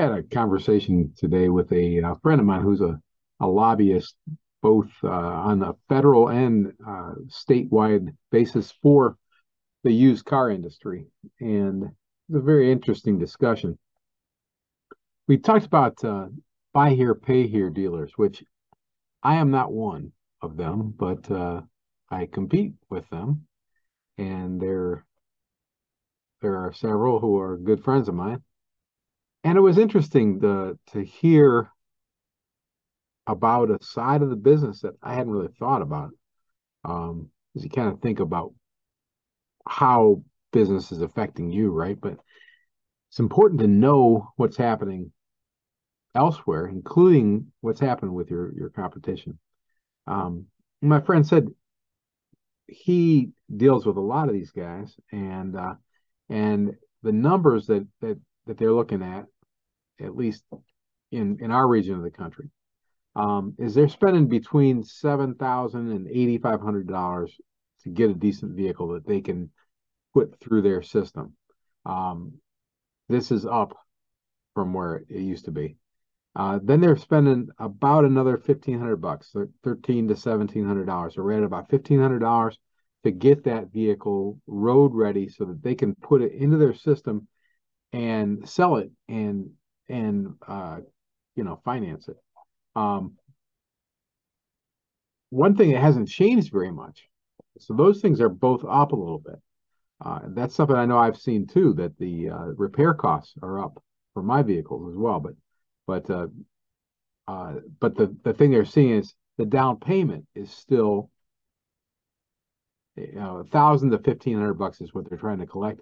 had a conversation today with a, a friend of mine who's a, a lobbyist, both uh, on a federal and uh, statewide basis for the used car industry. And it's a very interesting discussion. We talked about uh, buy here, pay here dealers, which I am not one of them, but uh, I compete with them. And there, there are several who are good friends of mine and it was interesting to to hear about a side of the business that I hadn't really thought about. Um, as you kind of think about how business is affecting you, right? But it's important to know what's happening elsewhere, including what's happened with your your competition. Um, my friend said he deals with a lot of these guys, and uh, and the numbers that that that they're looking at, at least in in our region of the country, um, is they're spending between seven thousand and eighty five hundred dollars to get a decent vehicle that they can put through their system. Um, this is up from where it used to be. Uh, then they're spending about another fifteen hundred bucks, thirteen to seventeen hundred dollars. So we're at about fifteen hundred dollars to get that vehicle road ready so that they can put it into their system and sell it and and uh, you know finance it. Um, one thing that hasn't changed very much. So those things are both up a little bit. Uh, that's something I know I've seen too. That the uh, repair costs are up for my vehicles as well. But but uh, uh, but the the thing they're seeing is the down payment is still you know a thousand to fifteen hundred bucks is what they're trying to collect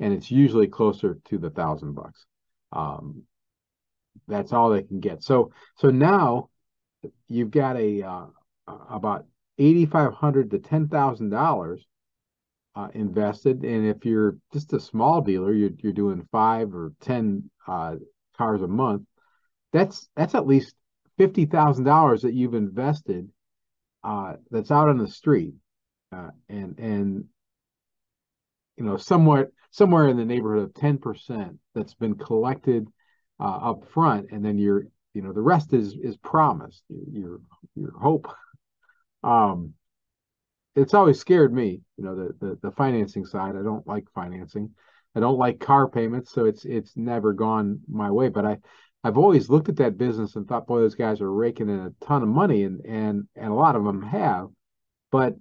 and it's usually closer to the thousand bucks. Um, that's all they can get. So so now you've got a uh, about eighty five hundred to ten thousand uh, dollars invested, and if you're just a small dealer, you're you're doing five or ten uh, cars a month. That's that's at least fifty thousand dollars that you've invested uh, that's out on the street, uh, and and you know somewhat somewhere in the neighborhood of 10% that's been collected uh, up front and then you're you know the rest is is promised your your hope. Um it's always scared me you know the, the the financing side. I don't like financing. I don't like car payments so it's it's never gone my way but i i've always looked at that business and thought boy those guys are raking in a ton of money and and and a lot of them have but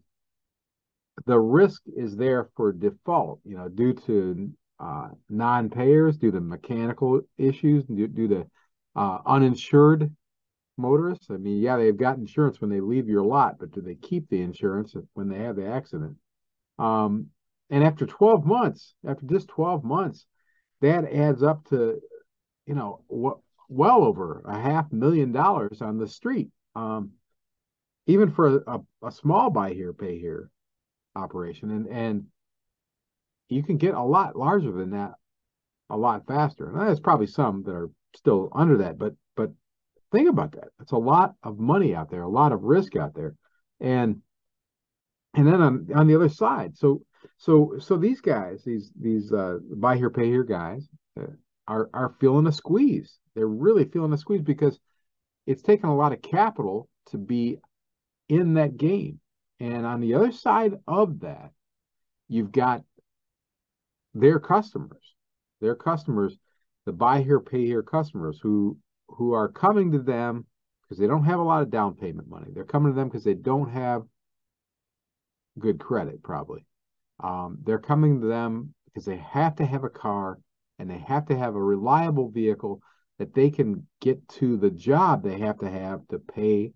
the risk is there for default, you know, due to uh, non-payers, due to mechanical issues, due, due to uh, uninsured motorists. I mean, yeah, they've got insurance when they leave your lot, but do they keep the insurance when they have the accident? Um, and after 12 months, after just 12 months, that adds up to, you know, what well over a half million dollars on the street. Um, even for a, a small buy here, pay here operation and and you can get a lot larger than that a lot faster. And there's probably some that are still under that but but think about that. It's a lot of money out there a lot of risk out there. And and then on on the other side so so so these guys these these uh buy here pay here guys uh, are are feeling a squeeze. They're really feeling a squeeze because it's taken a lot of capital to be in that game and on the other side of that, you've got their customers, their customers, the buy here, pay here customers who who are coming to them because they don't have a lot of down payment money. They're coming to them because they don't have good credit, probably. Um, they're coming to them because they have to have a car and they have to have a reliable vehicle that they can get to the job they have to have to pay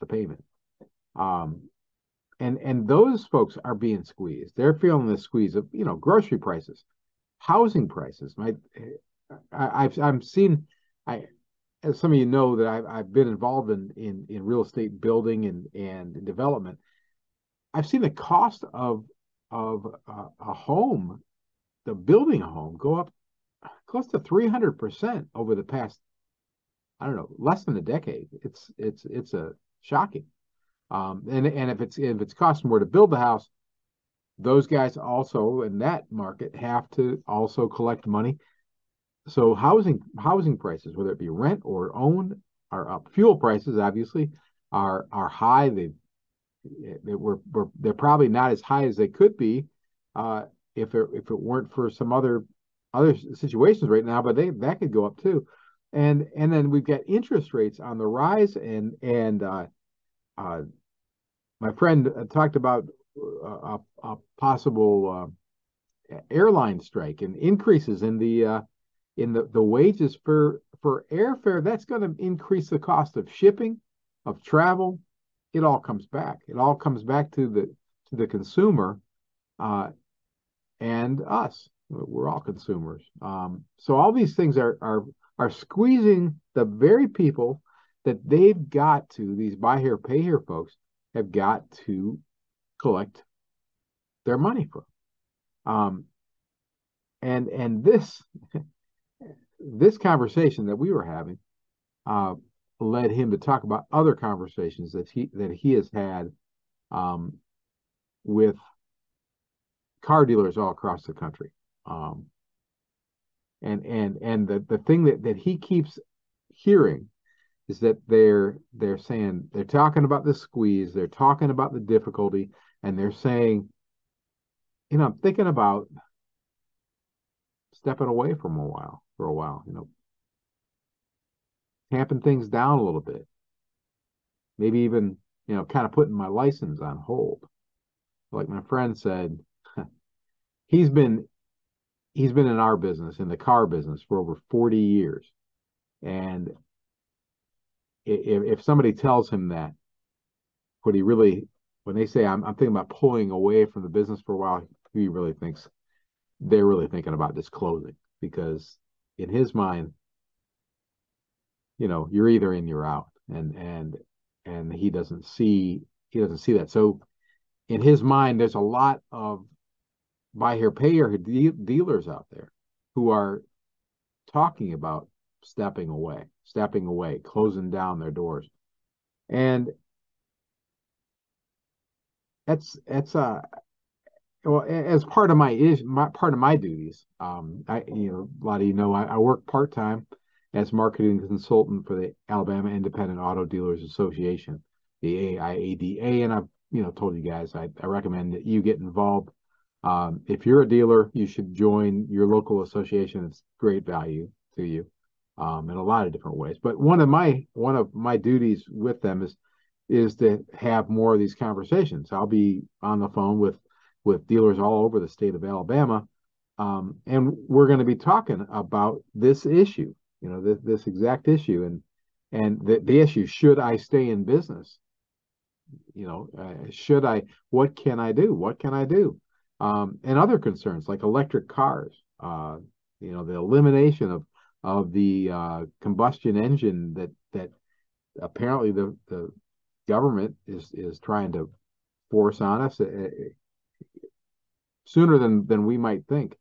the payment. Um, and and those folks are being squeezed. They're feeling the squeeze of you know grocery prices, housing prices. My, I, have I've seen, I as some of you know that I've I've been involved in in in real estate building and and development. I've seen the cost of of a, a home, the building a home, go up close to three hundred percent over the past. I don't know, less than a decade. It's it's it's a shocking. Um, and and if it's if it's costing more to build the house, those guys also in that market have to also collect money so housing housing prices, whether it be rent or own, are up. Fuel prices obviously are are high. They they were, were they're probably not as high as they could be uh, if it if it weren't for some other other situations right now. But they that could go up too, and and then we've got interest rates on the rise, and and uh, uh, my friend talked about a, a possible uh, airline strike and increases in the uh, in the, the wages for for airfare. That's going to increase the cost of shipping, of travel. It all comes back. It all comes back to the to the consumer, uh, and us. We're all consumers. Um, so all these things are are are squeezing the very people that they've got to these buy here pay here folks have got to collect their money from. Um, and and this this conversation that we were having uh, led him to talk about other conversations that he that he has had um, with car dealers all across the country. Um, and and and the, the thing that, that he keeps hearing is that they're they're saying they're talking about the squeeze, they're talking about the difficulty, and they're saying, you know, I'm thinking about stepping away from a while for a while, you know, tamping things down a little bit. Maybe even, you know, kind of putting my license on hold. Like my friend said, he's been he's been in our business, in the car business for over 40 years. And if, if somebody tells him that, what he really, when they say, I'm, I'm thinking about pulling away from the business for a while, he really thinks they're really thinking about disclosing because in his mind, you know, you're either in, you're out. And, and, and he doesn't see, he doesn't see that. So in his mind, there's a lot of buy here, pay here de- dealers out there who are talking about stepping away, stepping away, closing down their doors. And that's that's a well as part of my is my part of my duties um i you know a lot of you know i, I work part-time as marketing consultant for the alabama independent auto dealers association the aiada and i've you know told you guys i, I recommend that you get involved. Um, if you're a dealer you should join your local association. It's great value to you um, in a lot of different ways. But one of my one of my duties with them is is to have more of these conversations. I'll be on the phone with with dealers all over the state of Alabama, um, and we're going to be talking about this issue. You know, this, this exact issue, and and the, the issue: should I stay in business? You know, uh, should I? What can I do? What can I do? Um, and other concerns like electric cars. Uh, you know, the elimination of of the uh, combustion engine that that apparently the the government is is trying to force on us uh, sooner than than we might think.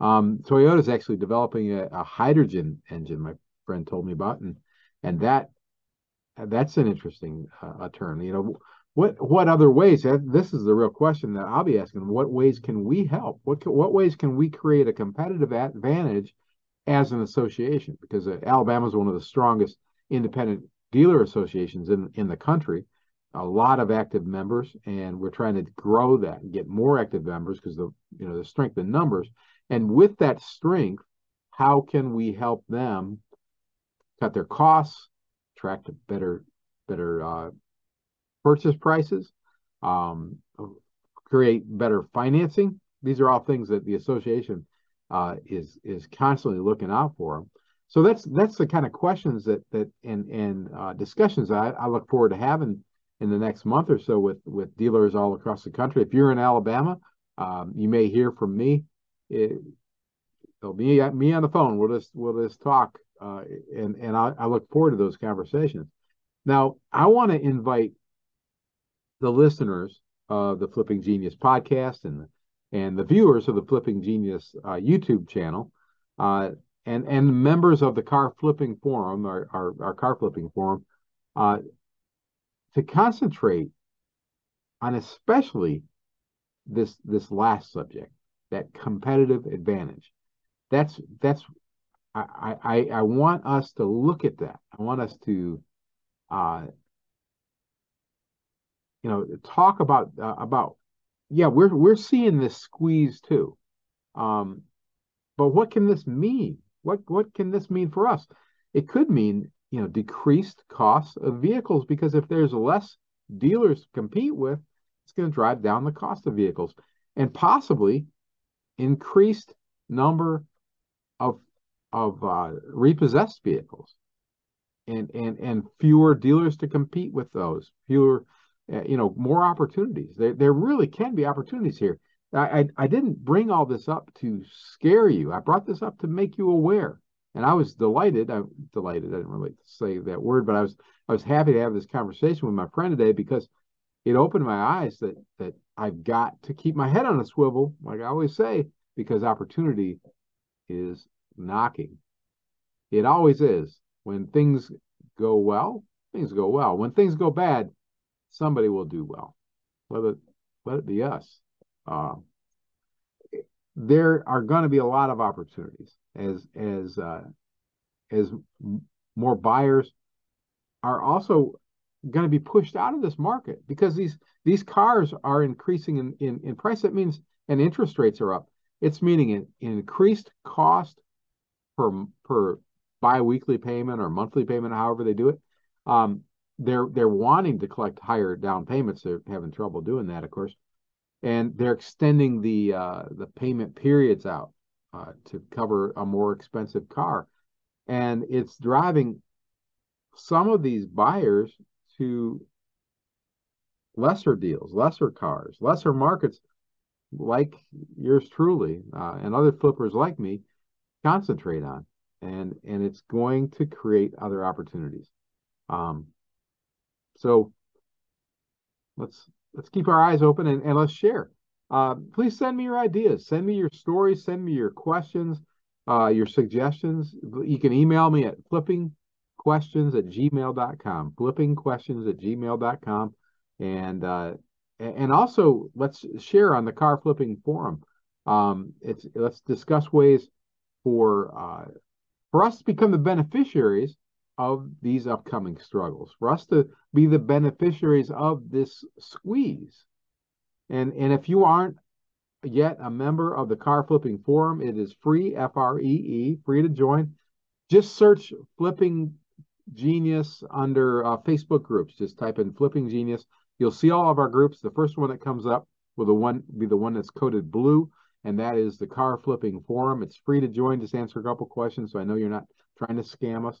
Um, Toyota is actually developing a, a, hydrogen engine. My friend told me about, and and that that's an interesting uh, turn. You know, what what other ways? This is the real question that I'll be asking. What ways can we help? What what ways can we create a competitive advantage as an association because uh, Alabama is one of the strongest independent dealer associations in in the country. A lot of active members, and we're trying to grow that and get more active members because the you know the strength in numbers. And with that strength, how can we help them cut their costs, attract better better uh, purchase prices, um, create better financing? These are all things that the association uh, is is constantly looking out for them. So that's that's the kind of questions that that and and uh, discussions I, I look forward to having in the next month or so with with dealers all across the country. If you're in Alabama, um, you may hear from me. It, it'll be me on the phone. We'll just we'll just talk, uh, and and I, I look forward to those conversations. Now I want to invite the listeners of the Flipping Genius podcast and and the viewers of the Flipping Genius uh, YouTube channel, uh, and and members of the Car Flipping Forum, our our, our Car Flipping Forum, uh, to concentrate on especially this this last subject, that competitive advantage. That's that's I, I, I want us to look at that. I want us to, uh, you know, talk about uh, about yeah, we're we're seeing this squeeze too. Um, but what can this mean? What what can this mean for us? It could mean you know decreased costs of vehicles because if there's less dealers to compete with, it's going to drive down the cost of vehicles and possibly increased number of of uh, repossessed vehicles and and and fewer dealers to compete with those fewer uh, you know more opportunities there there really can be opportunities here I, I, I didn't bring all this up to scare you i brought this up to make you aware and i was delighted i'm delighted i didn't really say that word but i was i was happy to have this conversation with my friend today because it opened my eyes that that i've got to keep my head on a swivel like i always say because opportunity is knocking. It always is. When things go well, things go well. When things go bad, somebody will do well. Let it let it be us. Uh, there are going to be a lot of opportunities as as uh, as more buyers are also going to be pushed out of this market because these these cars are increasing in, in, in price. That means and interest rates are up. It's meaning an increased cost per per biweekly payment or monthly payment, however they do it. Um, they're they're wanting to collect higher down payments. They're having trouble doing that, of course, and they're extending the uh, the payment periods out uh, to cover a more expensive car, and it's driving some of these buyers to lesser deals, lesser cars, lesser markets, like yours truly, uh, and other flippers like me concentrate on and and it's going to create other opportunities um so let's let's keep our eyes open and, and let's share. Uh, please send me your ideas. Send me your stories. Send me your questions uh, your suggestions. You can email me at flipping questions at gmail.com flipping questions at gmail.com and uh, and also let's share on the car flipping forum. Um, it's let's discuss ways for uh, for us to become the beneficiaries of these upcoming struggles, for us to be the beneficiaries of this squeeze. And and if you aren't yet a member of the Car Flipping Forum, it is free, F R E E, free to join. Just search Flipping Genius under uh, Facebook groups. Just type in Flipping Genius. You'll see all of our groups. The first one that comes up will the one be the one that's coded blue and that is the car flipping forum. It's free to join. Just answer a couple questions, so I know you're not trying to scam us.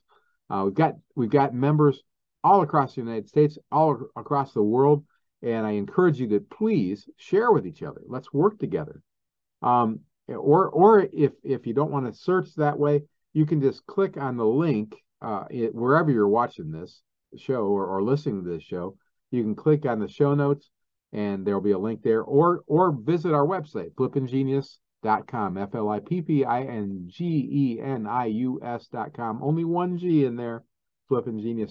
Uh, we've got we've got members all across the United States, all across the world, and I encourage you to please share with each other. Let's work together. Um, or or if if you don't want to search that way, you can just click on the link uh, it, wherever you're watching this show or, or listening to this show. You can click on the show notes and there'll be a link there or or visit our website flippingenius.com f-l-i-p-p-i-n-g-e-n-i-u-s.com only one g in there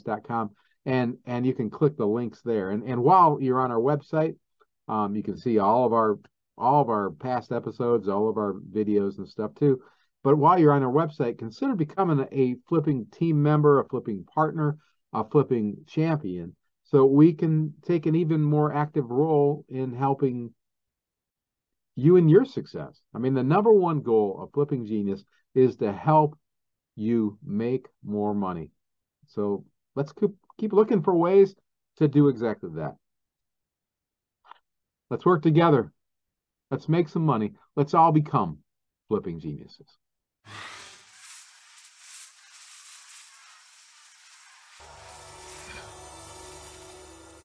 dot com. And and you can click the links there. And and while you're on our website um, you can see all of our all of our past episodes all of our videos and stuff too. But while you're on our website consider becoming a flipping team member a flipping partner a flipping champion. So we can take an even more active role in helping you and your success. I mean, the number one goal of Flipping Genius is to help you make more money. So let's keep, keep looking for ways to do exactly that. Let's work together. Let's make some money. Let's all become flipping geniuses.